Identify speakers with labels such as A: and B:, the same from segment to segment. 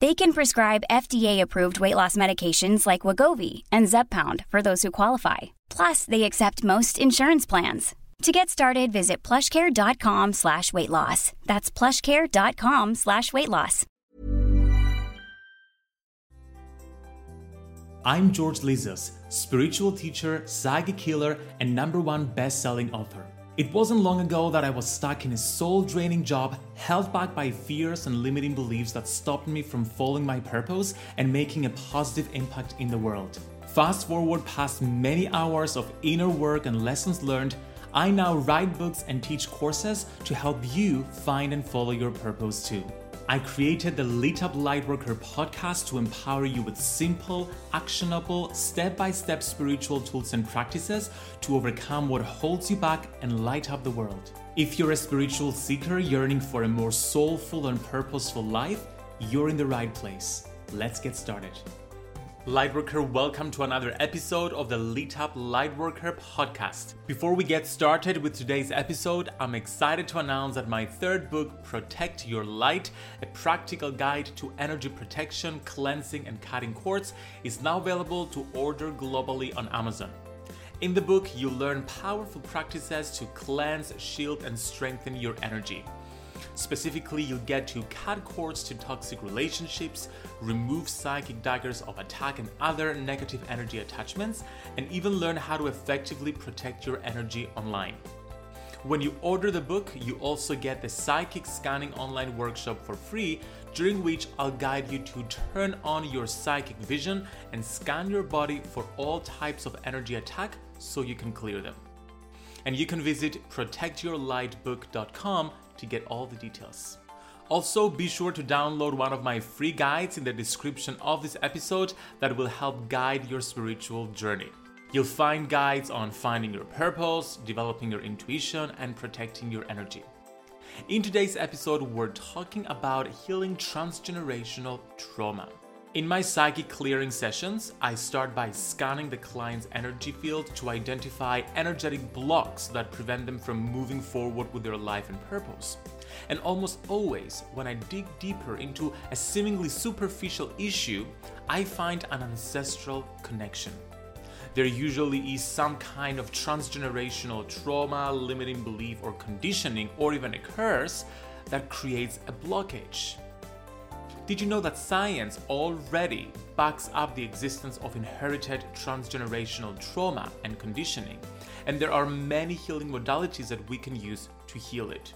A: They can prescribe FDA-approved weight loss medications like Wegovy and Zepbound for those who qualify. Plus, they accept most insurance plans. To get started, visit plushcare.com slash weight loss. That's plushcare.com slash weight loss.
B: I'm George Lizos, spiritual teacher, psychic healer, and number one best selling author. It wasn't long ago that I was stuck in a soul draining job, held back by fears and limiting beliefs that stopped me from following my purpose and making a positive impact in the world. Fast forward past many hours of inner work and lessons learned, I now write books and teach courses to help you find and follow your purpose too. I created the Lit Up Lightworker podcast to empower you with simple, actionable, step by step spiritual tools and practices to overcome what holds you back and light up the world. If you're a spiritual seeker yearning for a more soulful and purposeful life, you're in the right place. Let's get started. Lightworker, welcome to another episode of the Lit Up Lightworker podcast. Before we get started with today's episode, I'm excited to announce that my third book, Protect Your Light, a practical guide to energy protection, cleansing, and cutting cords, is now available to order globally on Amazon. In the book, you learn powerful practices to cleanse, shield, and strengthen your energy. Specifically, you'll get to cut cords to toxic relationships, remove psychic daggers of attack and other negative energy attachments, and even learn how to effectively protect your energy online. When you order the book, you also get the Psychic Scanning Online Workshop for free, during which I'll guide you to turn on your psychic vision and scan your body for all types of energy attack so you can clear them. And you can visit protectyourlightbook.com to get all the details. Also, be sure to download one of my free guides in the description of this episode that will help guide your spiritual journey. You'll find guides on finding your purpose, developing your intuition, and protecting your energy. In today's episode, we're talking about healing transgenerational trauma. In my psychic clearing sessions, I start by scanning the client's energy field to identify energetic blocks that prevent them from moving forward with their life and purpose. And almost always, when I dig deeper into a seemingly superficial issue, I find an ancestral connection. There usually is some kind of transgenerational trauma, limiting belief, or conditioning, or even a curse that creates a blockage. Did you know that science already backs up the existence of inherited transgenerational trauma and conditioning? And there are many healing modalities that we can use to heal it.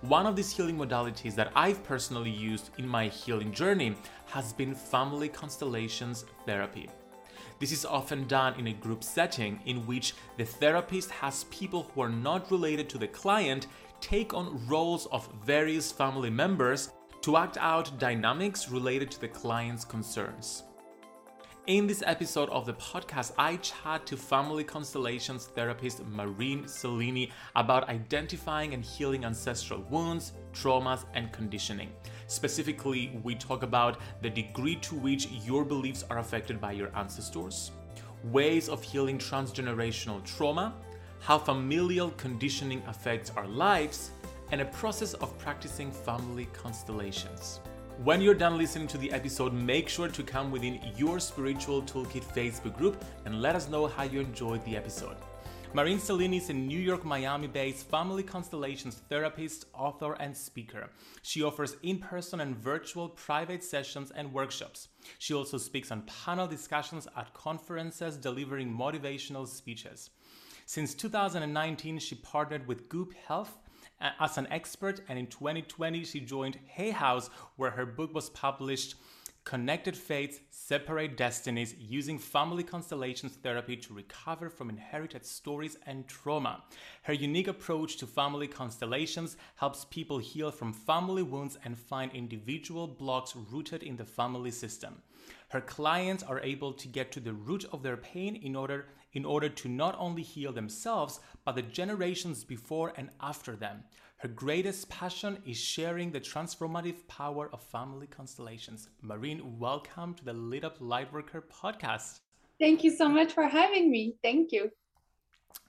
B: One of these healing modalities that I've personally used in my healing journey has been family constellations therapy. This is often done in a group setting in which the therapist has people who are not related to the client take on roles of various family members to act out dynamics related to the client's concerns. In this episode of the podcast, I chat to family constellations therapist Marine Selenee about identifying and healing ancestral wounds, traumas, and conditioning. Specifically, we talk about the degree to which your beliefs are affected by your ancestors, ways of healing transgenerational trauma, how familial conditioning affects our lives, and a process of practicing family constellations. When you're done listening to the episode, make sure to come within your Spiritual Toolkit Facebook group and let us know how you enjoyed the episode. Marine Selenee is a New York, Miami based family constellations therapist, author, and speaker. She offers in person and virtual private sessions and workshops. She also speaks on panel discussions at conferences, delivering motivational speeches. Since 2019, she partnered with Goop Health uh, as an expert, and in 2020, she joined Hay House, where her book was published Connected Fates, Separate Destinies, using family constellations therapy to recover from inherited stories and trauma. Her unique approach to family constellations helps people heal from family wounds and find individual blocks rooted in the family system. Her clients are able to get to the root of their pain in order in order to not only heal themselves, but the generations before and after them. Her greatest passion is sharing the transformative power of family constellations. Marine, welcome to the Lit Up Lightworker podcast.
C: Thank you so much for having me. Thank you.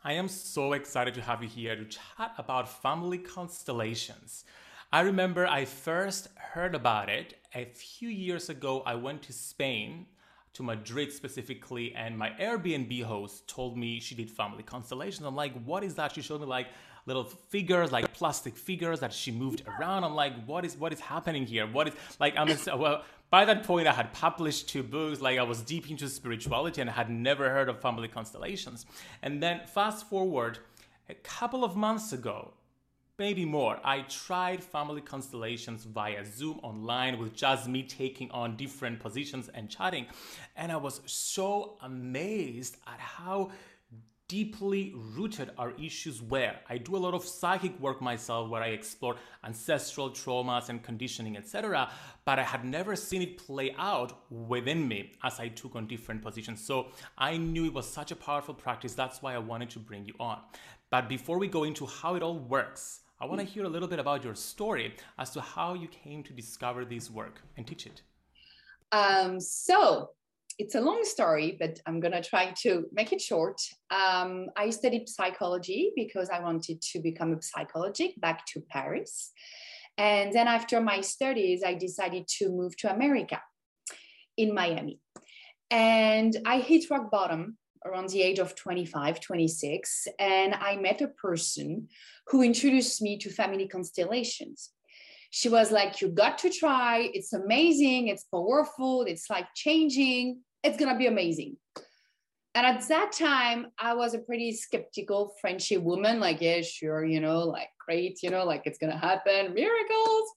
B: I am so excited to have you here to chat about family constellations. I remember I first heard about it a few years ago. I went to Spain to Madrid specifically, and my Airbnb host told me she did family constellations. I'm like, what is that? She showed me like little figures, like plastic figures that she moved around. I'm like, what is what is happening here? What is like? I'm just, well. By that point, I had published two books. Like I was deep into spirituality and I had never heard of family constellations. And then fast forward a couple of months ago, maybe more. I tried family constellations via Zoom online with just me taking on different positions and chatting. And I was so amazed at how deeply rooted our issues were. I do a lot of psychic work myself where I explore ancestral traumas and conditioning, etc. But I had never seen it play out within me as I took on different positions. So I knew it was such a powerful practice. That's why I wanted to bring you on. But before we go into how it all works, I want to hear a little bit about your story as to how you came to discover this work and teach it.
C: Um, so, it's a long story, but I'm going to try to make it short. Um, I studied psychology because I wanted to become a psychologist back to Paris. And then after my studies, I decided to move to America in Miami. And I hit rock bottom around the age of 25, 26, and I met a person who introduced me to family constellations. She was like, You got to try. It's amazing. It's powerful. It's like changing. It's going to be amazing. And at that time, I was a pretty skeptical Frenchy woman, like, yeah, sure, you know, like, great, you know, like it's going to happen, miracles.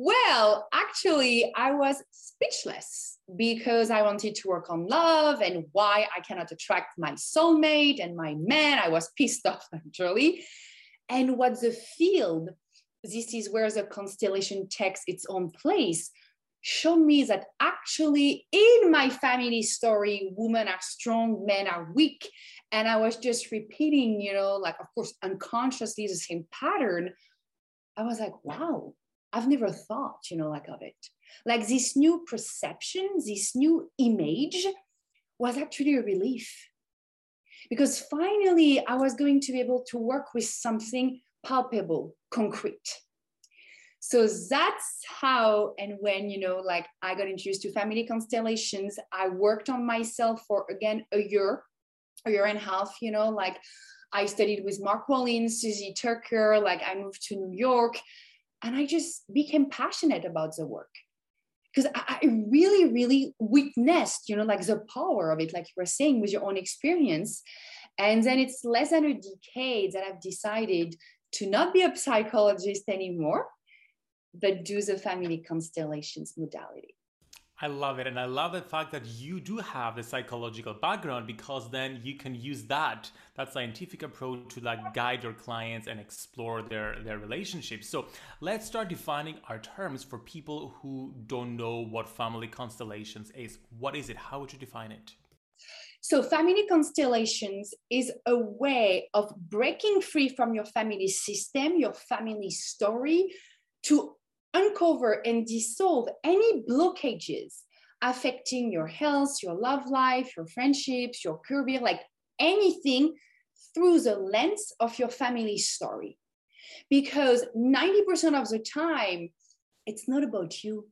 C: Well, actually, I was speechless because I wanted to work on love and why I cannot attract my soulmate and my man. I was pissed off actually. And what the field, this is where the constellation takes its own place, showed me that actually in my family story, women are strong, men are weak. And I was just repeating, you know, like, of course, unconsciously the same pattern I was like, wow, I've never thought, you know, like of it. Like this new perception, this new image was actually a relief. Because finally, I was going to be able to work with something palpable, concrete. So that's how and when, you know, like I got introduced to family constellations. I worked on myself for, again, a year, a year and a half, you know, like I studied with Mark Rollins, Susie Tucker, like I moved to New York and I just became passionate about the work because I, really, really witnessed, you know, like the power of it, like you were saying with your own experience. And then it's less than a decade that I've decided to not be a psychologist anymore, but do the family constellations modality.
B: I love it. And I love the fact that you do have the psychological background because then you can use that, that scientific approach to like guide your clients and explore their, their relationships. So let's start defining our terms for people who don't know what family constellations is. What is it? How would you define it?
C: So, family constellations is a way of breaking free from your family system, your family story, to uncover and dissolve any blockages affecting your health, your love life, your friendships, your career, like anything through the lens of your family story. Because 90% of the time, it's not about you,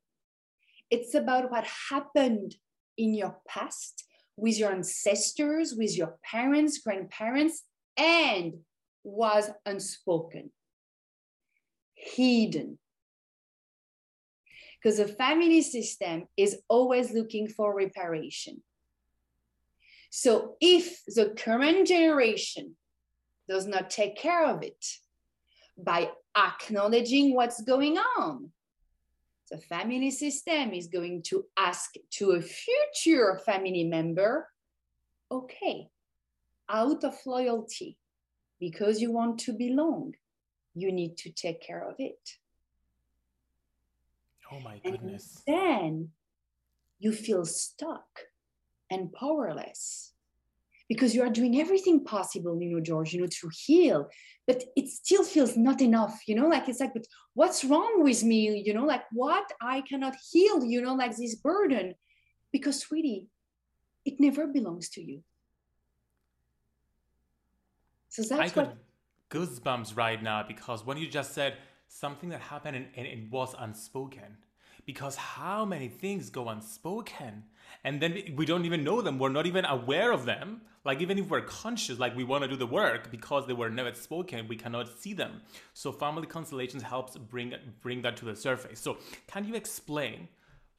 C: it's about what happened in your past with your ancestors, with your parents, grandparents, and was unspoken, hidden, because the family system is always looking for reparation. So if the current generation does not take care of it by acknowledging what's going on, the family system is going to ask to a future family member, okay, out of loyalty, because you want to belong, you need to take care of it.
B: Oh my goodness.
C: And then you feel stuck and powerless because you are doing everything possible, you know, George, you know, to heal, but it still feels not enough, you know, like it's like, but what's wrong with me, you know, like what I cannot heal, you know, like this burden, because, sweetie, it never belongs to you.
B: So that's I what goosebumps right now because when you just said something that happened and, and it was unspoken. Because how many things go unspoken and then we don't even know them. We're not even aware of them. Like even if we're conscious like we want to do the work because they were never spoken we cannot see them. So family constellations helps bring bring that to the surface. So can you explain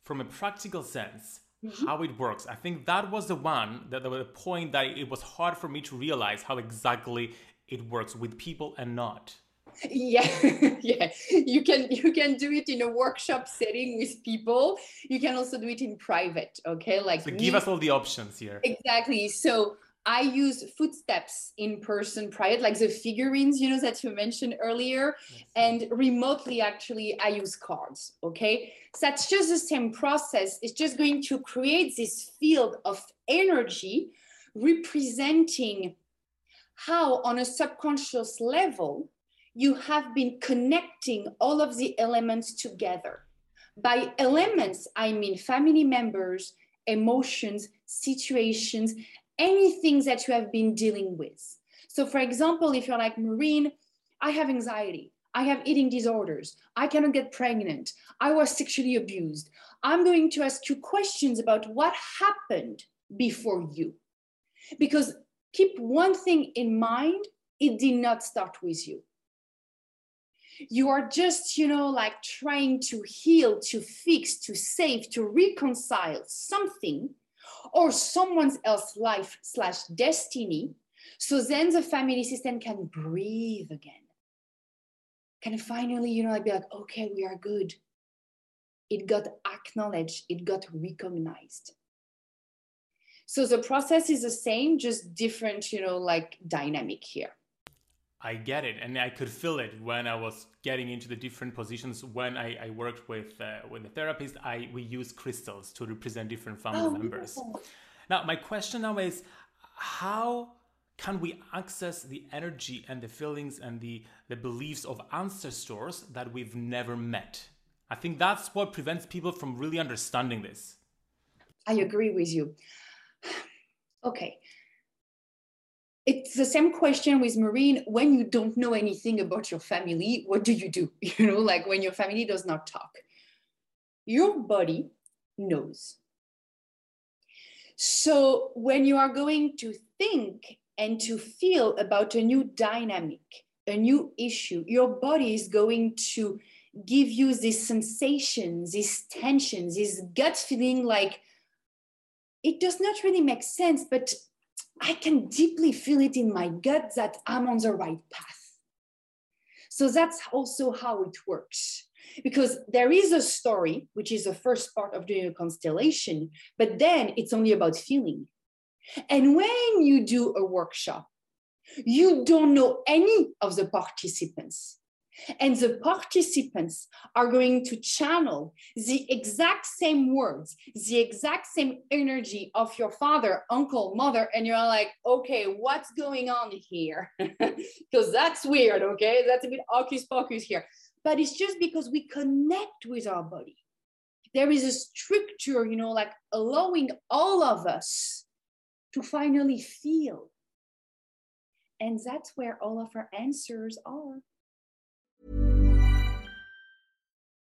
B: from a practical sense mm-hmm. how it works? I think that was the one that the point that it was hard for me to realize how exactly it works with people and not
C: yeah yeah you can you can do it in a workshop setting with people you can also do it in private okay like
B: so give me, us all the options here
C: exactly so I use footsteps in person private, like the figurines, you know, that you mentioned earlier. Yes. And remotely, actually, I use cards. Okay. So that's just the same process. It's just going to create this field of energy representing how, on a subconscious level, you have been connecting all of the elements together. By elements, I mean family members, emotions, situations, anything that you have been dealing with. So, for example, if you're like Marine, I have anxiety, I have eating disorders, I cannot get pregnant, I was sexually abused. I'm going to ask you questions about what happened before you. Because keep one thing in mind it did not start with you you are just you know like trying to heal to fix to save to reconcile something or someone else's life slash destiny so then the family system can breathe again. Can finally you know like be like okay we are good. It got acknowledged it got recognized. So the process is the same just different you know like dynamic here
B: I get it, and I could feel it when I was getting into the different positions. When I, I worked with uh, with a therapist, I we use crystals to represent different family oh, members. Now, my question now is, how can we access the energy and the feelings and the, the beliefs of ancestors that we've never met? I think that's what prevents people from really understanding this.
C: I agree with you. Okay. It's the same question with Marine. When you don't know anything about your family, what do you do? You know, like when your family does not talk. Your body knows. So when you are going to think and to feel about a new dynamic, a new issue, your body is going to give you these sensations, these tensions, this gut feeling like it does not really make sense, but I can deeply feel it in my gut that I'm on the right path. So that's also how it works. Because there is a story, which is the first part of doing a constellation, but then it's only about feeling. And when you do a workshop, you don't know any of the participants. And the participants are going to channel the exact same words, the exact same energy of your father, uncle, mother. And you're like, okay, what's going on here? Because that's weird, okay? That's a bit hocus pocus here. But it's just because we connect with our body. There is a structure, you know, like allowing all of us to finally feel. And that's where all of our answers are.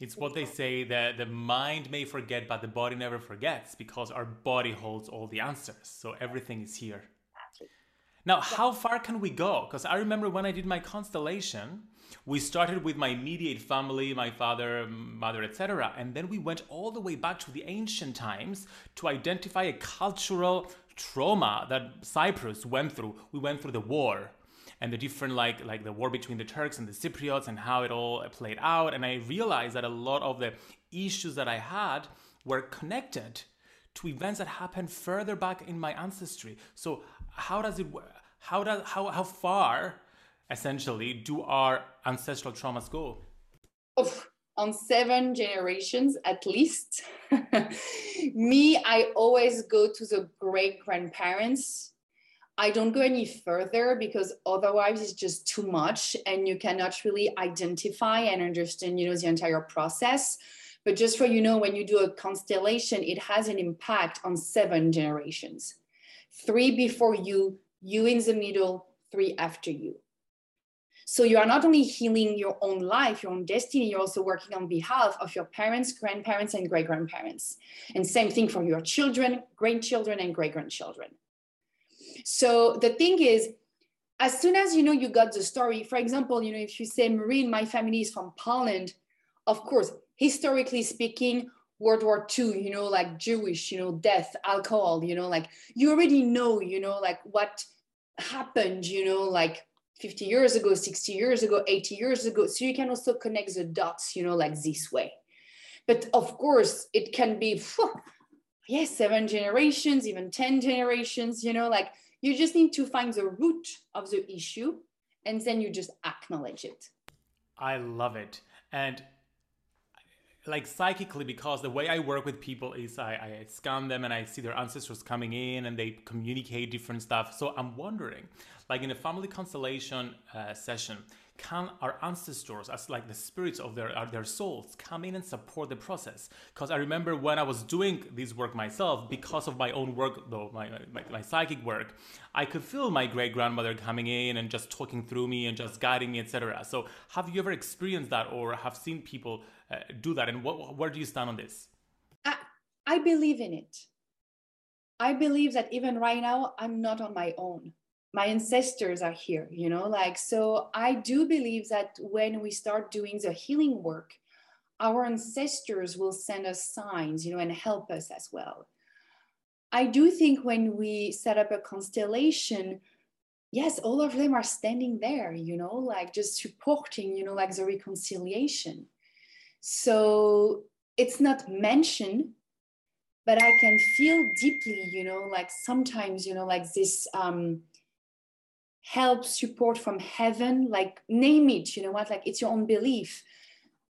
B: It's what they say that the mind may forget, but the body never forgets because our body holds all the answers. So everything is here. Now, how far can we go? Because I remember when I did my constellation, we started with my immediate family, my father, mother, etc. And then we went all the way back to the ancient times to identify a cultural trauma that Cyprus went through. We went through the war and the different like like the war between the Turks and the Cypriots and how it all played out. And I realized that a lot of the issues that I had were connected to events that happened further back in my ancestry. So how does it how does how how far essentially do our ancestral traumas go?
C: Oof, on seven generations at least. Me, I always go to the great grandparents I don't go any further because otherwise it's just too much and you cannot really identify and understand, you know, the entire process. But just for you know, when you do a constellation, it has an impact on seven generations. Three before you, you in the middle, three after you. So you are not only healing your own life, your own destiny, you're also working on behalf of your parents, grandparents, and great grandparents. And same thing for your children, grandchildren, and great grandchildren. So the thing is, as soon as you know you got the story, for example, you know, if you say Marine, my family is from Poland, of course, historically speaking, World War II, you know, like Jewish, you know, death, alcohol, you know, like you already know, you know, like what happened, you know, like 50 years ago, 60 years ago, 80 years ago. So you can also connect the dots, you know, like this way. But of course, it can be, yes, seven generations, even 10 generations, you know, like you just need to find the root of the issue and then you just acknowledge it.
B: I love it. And like psychically, because the way I work with people is I, I scan them and I see their ancestors coming in and they communicate different stuff. So I'm wondering, like in a family constellation uh, session, can our ancestors, as like the spirits of their their souls, come in and support the process? Because I remember when I was doing this work myself, because of my own work, though my, my, my psychic work, I could feel my great grandmother coming in and just talking through me and just guiding me, etc. So, have you ever experienced that, or have seen people uh, do that? And what, where do you stand on this?
C: I, I believe in it. I believe that even right now, I'm not on my own my ancestors are here you know like so i do believe that when we start doing the healing work our ancestors will send us signs you know and help us as well i do think when we set up a constellation yes all of them are standing there you know like just supporting you know like the reconciliation so it's not mentioned but i can feel deeply you know like sometimes you know like this um help support from heaven like name it you know what like it's your own belief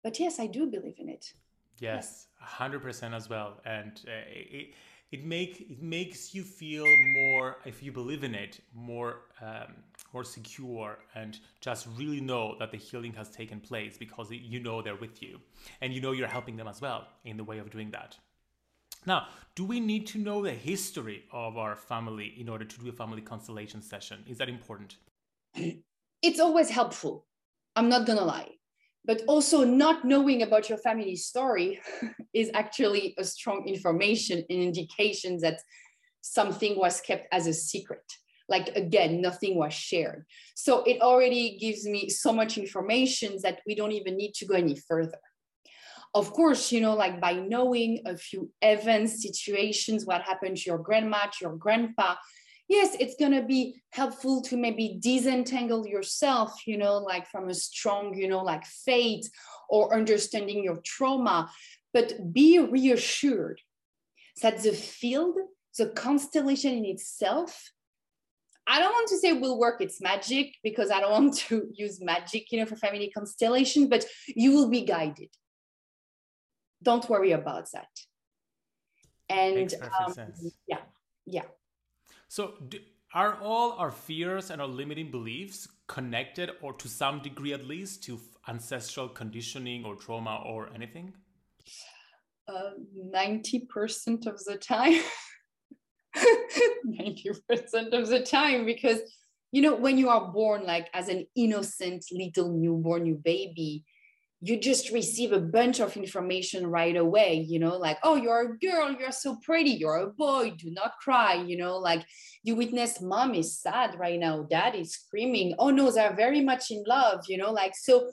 C: but yes i do believe in it
B: yes, yes. 100% as well and uh, it, it make it makes you feel more if you believe in it more um, more secure and just really know that the healing has taken place because you know they're with you and you know you're helping them as well in the way of doing that now, do we need to know the history of our family in order to do a family constellation session? Is that important?
C: It's always helpful. I'm not going to lie. But also, not knowing about your family story is actually a strong information and indication that something was kept as a secret. Like, again, nothing was shared. So, it already gives me so much information that we don't even need to go any further of course, you know, like by knowing a few events, situations, what happened to your grandma, to your grandpa, yes, it's going to be helpful to maybe disentangle yourself, you know, like from a strong, you know, like fate or understanding your trauma. But be reassured that the field, the constellation in itself, I don't want to say will work its magic because I don't want to use magic, you know, for family constellation, but you will be guided. Don't worry about that. And um, yeah yeah.
B: So do, are all our fears and our limiting beliefs connected or to some degree at least to ancestral conditioning or trauma or anything?
C: Uh, 90% of the time 90% of the time because you know when you are born like as an innocent little newborn new baby you just receive a bunch of information right away you know like oh you're a girl you're so pretty you're a boy do not cry you know like you witness mom is sad right now dad is screaming oh no they're very much in love you know like so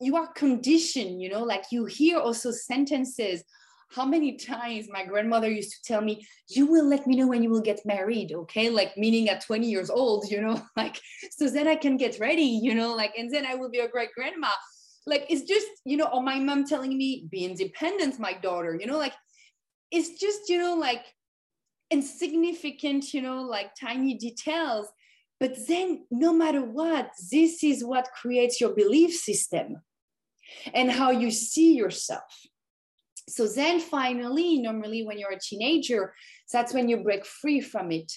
C: you are conditioned you know like you hear also sentences how many times my grandmother used to tell me you will let me know when you will get married okay? Like meaning at 20 years old you know? Like so then i can get ready you know? Like and then i will be a great grandma. Like it's just you know or my mom telling me be independent my daughter you know? Like it's just you know like insignificant you know like tiny details. But then no matter what this is what creates your belief system and how you see yourself so then finally normally when you're a teenager that's when you break free from it.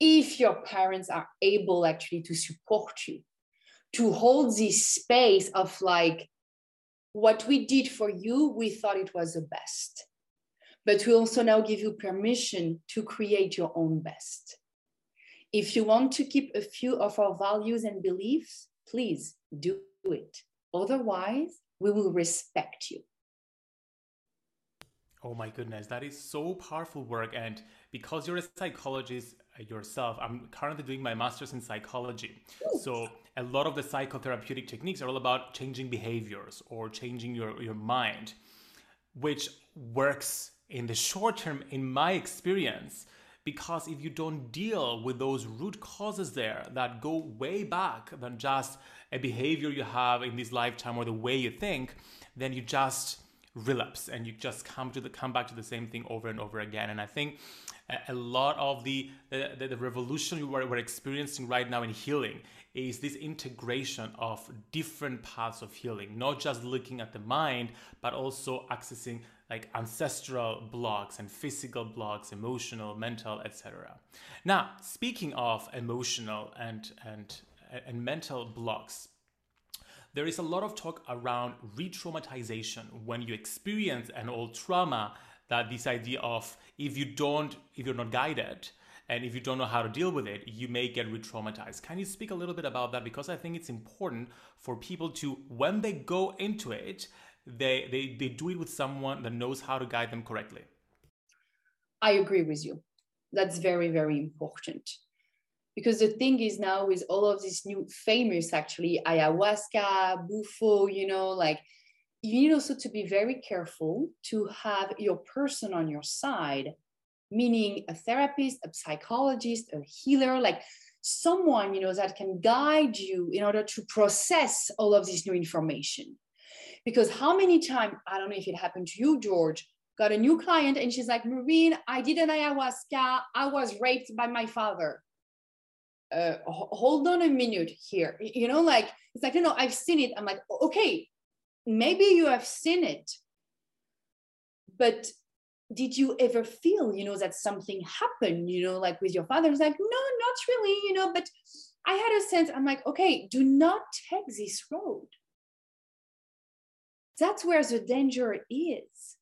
C: If your parents are able actually to support you to hold this space of like what we did for you we thought it was the best. But we also now give you permission to create your own best. If you want to keep a few of our values and beliefs please do it. Otherwise we will respect you
B: Oh my goodness, that is so powerful work. And because you're a psychologist uh, yourself, I'm currently doing my master's in psychology. So a lot of the psychotherapeutic techniques are all about changing behaviors or changing your, your mind, which works in the short term, in my experience. Because if you don't deal with those root causes there that go way back than just a behavior you have in this lifetime or the way you think, then you just relapse and you just come to the come back to the same thing over and over again. And i think a, lot of the the, the revolution we're, we're experiencing right now in healing is this integration of different paths of healing not just looking at the mind but also accessing like ancestral blocks and physical blocks emotional mental etc now speaking of emotional and and and mental blocks there is a lot of talk around re traumatization when you experience an old trauma. That this idea of if you don't, if you're not guided, and if you don't know how to deal with it, you may get re traumatized. Can you speak a little bit about that? Because I think it's important for people to, when they go into it, they, they, they do it with someone that knows how to guide them correctly.
C: I agree with you. That's very, very important. Because the thing is now with all of these new famous actually ayahuasca, bufo, you know, like you need also to be very careful to have your person on your side meaning a therapist, a psychologist, a healer, like someone, you know, that can guide you in order to process all of this new information. Because how many times, I don't know if it happened to you, George, got a new client and she's like, Marine, I did an ayahuasca. I was raped by my father. Uh, hold on a minute here. You know, like, it's like, you know, I've seen it. I'm like, okay, maybe you have seen it, but did you ever feel you know that something happened you know like with your father it's like no not really you know but i had a sense i'm like okay do not take this road that's where the danger is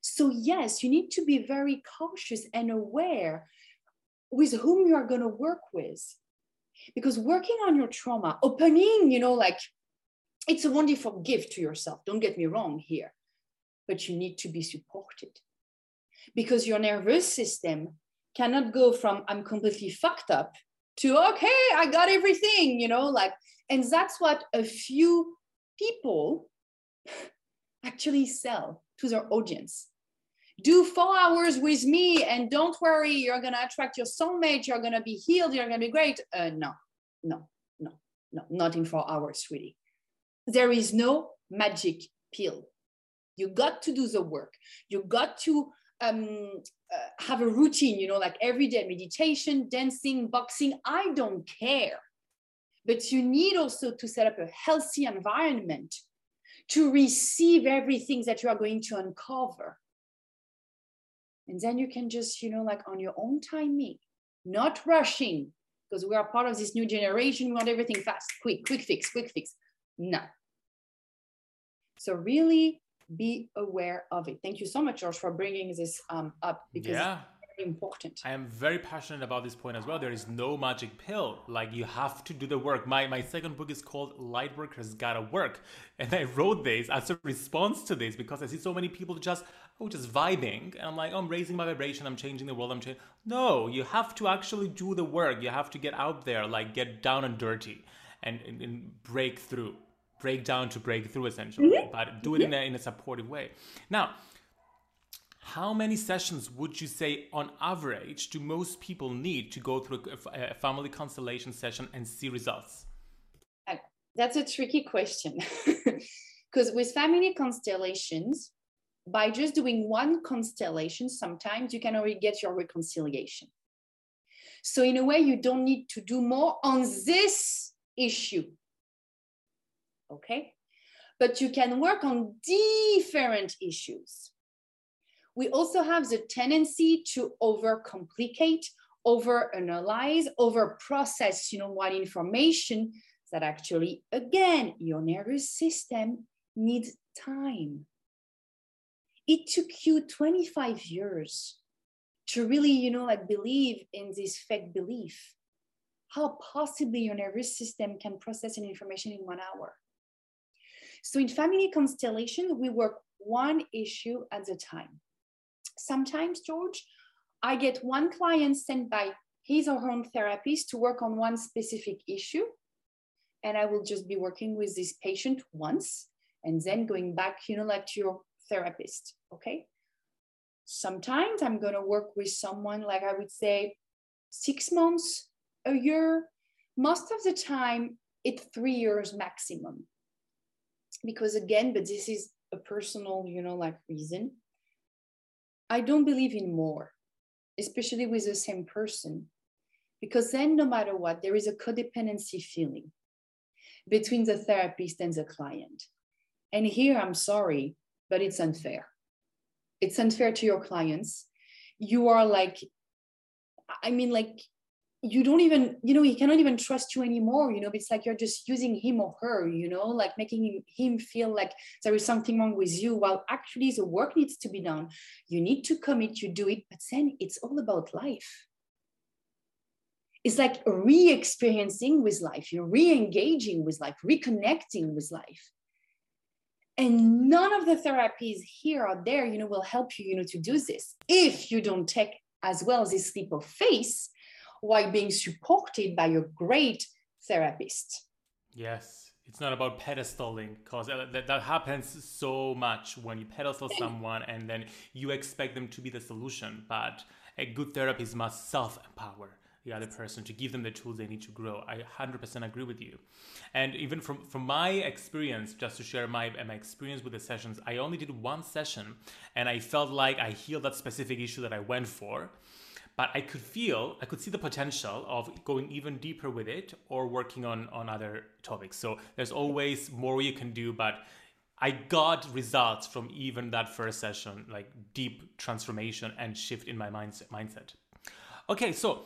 C: so yes you need to be very cautious and aware with whom you are going to work with because working on your trauma opening you know like it's a wonderful gift to yourself don't get me wrong here but you need to be supported because your nervous system cannot go from I'm completely fucked up to okay, I got everything, you know, like, and that's what a few people actually sell to their audience. Do four hours with me and don't worry, you're gonna attract your soulmate, you're gonna be healed, you're gonna be great. Uh, no, no, no, no, not in four hours, really. There is no magic pill. You got to do the work. You got to um, uh, have a routine, you know, like everyday meditation, dancing, boxing. I don't care. But you need also to set up a healthy environment to receive everything that you are going to uncover. And then you can just, you know, like on your own timing, not rushing, because we are part of this new generation. We want everything fast, quick, quick fix, quick fix. No. So really be aware of it. Thank you so much, George, for bringing this um, up because yeah. it's very important.
B: I am very passionate about this point as well. There is no magic pill. Like you have to do the work. My my second book is called Lightworkers Gotta Work, and I wrote this as a response to this because I see so many people just oh just vibing, and I'm like oh, I'm raising my vibration, I'm changing the world, I'm changing. No, you have to actually do the work. You have to get out there, like get down and dirty, and, and, and break through break down to break through essentially, mm-hmm. but do it in a, in a supportive way. Now, how many sessions would you say on average do most people need to go through a, a family constellation session and see results?
C: That's a tricky question because with family constellations, by just doing one constellation, sometimes you can already get your reconciliation. So, in a way, you don't need to do more on this issue okay? But you can work on different issues. We also have the tendency to overcomplicate, overanalyze, overprocess, you know, what information that actually, again, your nervous system needs time. It took you 25 years to really, you know, like believe in this fake belief. How possibly your nervous system can process an information in one hour? So in family constellation, we work one issue at a time. Sometimes, George, I get one client sent by his or her own therapist to work on one specific issue. And I will just be working with this patient once and then going back, you know, like to your therapist. Okay. Sometimes I'm going to work with someone, like I would say, six months, a year. Most of the time, it's three years maximum. Because again but this is a personal you know like reason. I don't believe in more especially with the same person. Because then no matter what there is a codependency feeling between the therapist and the client. And here i'm sorry but it's unfair it's unfair to your clients. You are like i mean like you don't even you know he cannot even trust you anymore you know it's like you're just using him or her you know like making him, feel like there is something wrong with you while actually the work needs to be done. You need to commit you do it but then it's all about life. It's like re-experiencing with life you're re-engaging with life reconnecting with life and none of the therapies here or there you know will help you you know to do this if you don't take as well this leap of faith while being supported by a great therapist.
B: Yes, it's not about pedestaling because uh, that, that happens so much when you pedestal someone and then you expect them to be the solution. But a good therapist must self empower the other person to give them the tools they need to grow. I 100% agree with you. And even from, from my experience, just to share my, my experience with the sessions, I only did one session and I felt like I healed that specific issue that I went for but I could feel, I could see the potential of going even deeper with it or working on, on other topics. So there's always more you can do, but I got results from even that first session, like deep transformation and shift in my mindset. Okay, so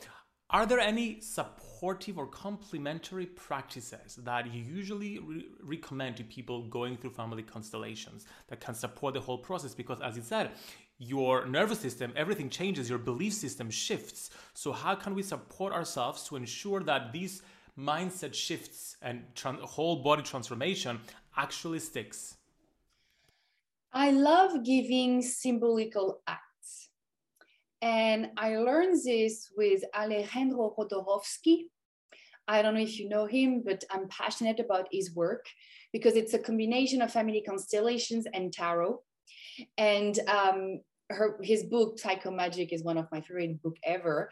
B: are there any supportive or complementary practices that you usually re- recommend to people going through family constellations that can support the whole process? Because, as you said, your nervous system, everything changes, your belief system shifts. So, how can we support ourselves to ensure that these mindset shifts and whole body transformation actually sticks?
C: I love giving symbolical acts. And I learned this with Alejandro Jodorowsky. I don't know if you know him, but I'm passionate about his work because it's a combination of family constellations and tarot. And um, her his book Psycho Magic, is one of my favorite book ever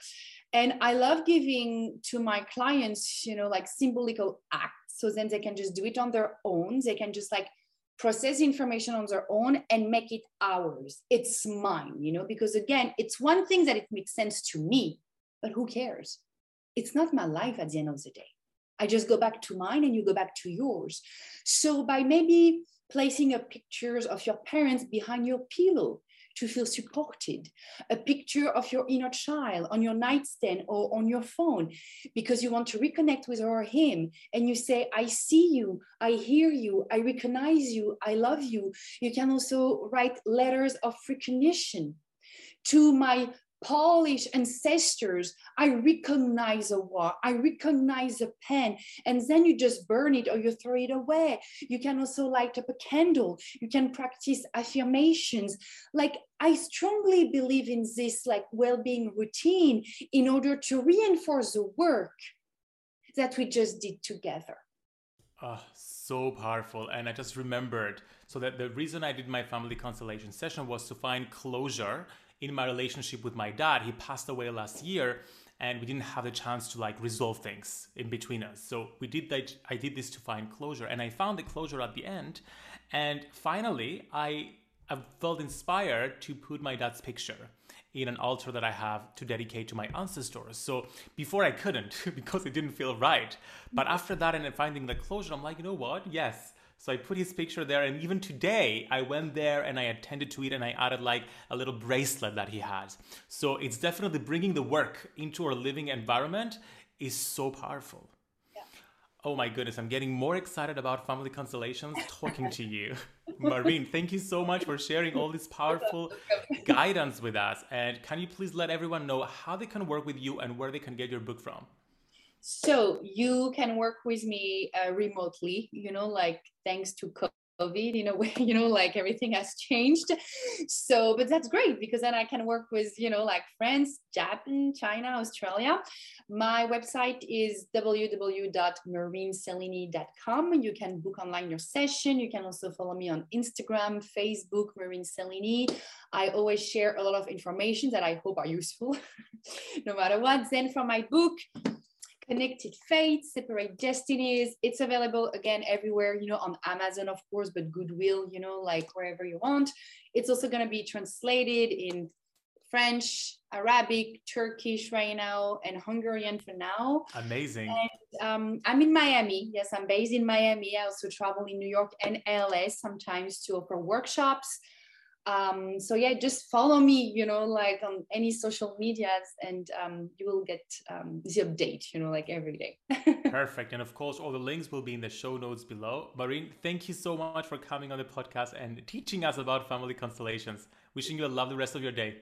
C: and i love giving to my clients you know like symbolical acts so then they can just do it on their own they can just like process information on their own and make it ours. It's mine you know because again it's one thing that it makes sense to me but who cares? It's not my life at the end of the day. I just go back to mine and you go back to yours. So by maybe placing a pictures of your parents behind your pillow to feel supported, a picture of your inner child on your nightstand or on your phone because you want to reconnect with her or him. And you say, I see you, I hear you, I recognize you, I love you. You can also write letters of recognition to my Polish ancestors, I recognize a war, I recognize a pen, and then you just burn it or you throw it away. You can also light up a candle. You can practice affirmations. Like I strongly believe in this like well-being routine in order to reinforce the work that we just did together.
B: Oh, so powerful. And I just remembered so that the reason I did my family constellation session was to find closure in my relationship with my dad. He passed away last year and we didn't have the chance to like resolve things in between us. So we did that I did this to find closure and I found the closure at the end. And finally, I, I felt inspired to put my dad's picture in an altar that I have to dedicate to my ancestors. So before I couldn't because it didn't feel right. But after that and finding the closure, I'm like, you know what? Yes, so I put his picture there, and even today, I went there and I attended to it and I added like a little bracelet that he has. So it's definitely bringing the work into our living environment is so powerful. Yeah. Oh my goodness, I'm getting more excited about family constellations talking to you. Marine, thank you so much for sharing all this powerful guidance with us. And can you please let everyone know how they can work with you and where they can get your book from?
C: So you can work with me uh, remotely, you know, like thanks to COVID in a way, you know, like everything has changed. So, but that's great because then I can work with, you know, like France, Japan, China, Australia. My website is www.marineselenee.com. You can book online your session. You can also follow me on Instagram, Facebook, Marine Selenee. I always share a lot of information that I hope are useful, no matter what. Then from my book, Connected Fates, Separate Destinies. It's available again everywhere, you know, on Amazon, of course, but Goodwill, you know, like wherever you want. It's also going to be translated in French, Arabic, Turkish right now, and Hungarian for now.
B: Amazing.
C: And, um, I'm in Miami. Yes, I'm based in Miami. I also travel in New York and LA sometimes to offer workshops. Um, so yeah just follow me you know like on any social medias and um, you will get um, the update you know like every day
B: perfect and of course all the links will be in the show notes below Marine thank you so much for coming on the podcast and teaching us about family constellations wishing you a lovely rest of your day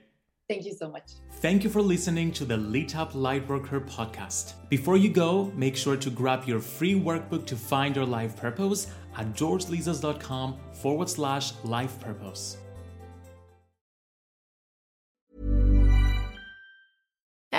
C: Thank you so much.
B: Thank you for listening to the Lit Up Lightworker podcast. Before you go, make sure to grab your free workbook to find your life purpose at georgelizos.com forward slash life purpose.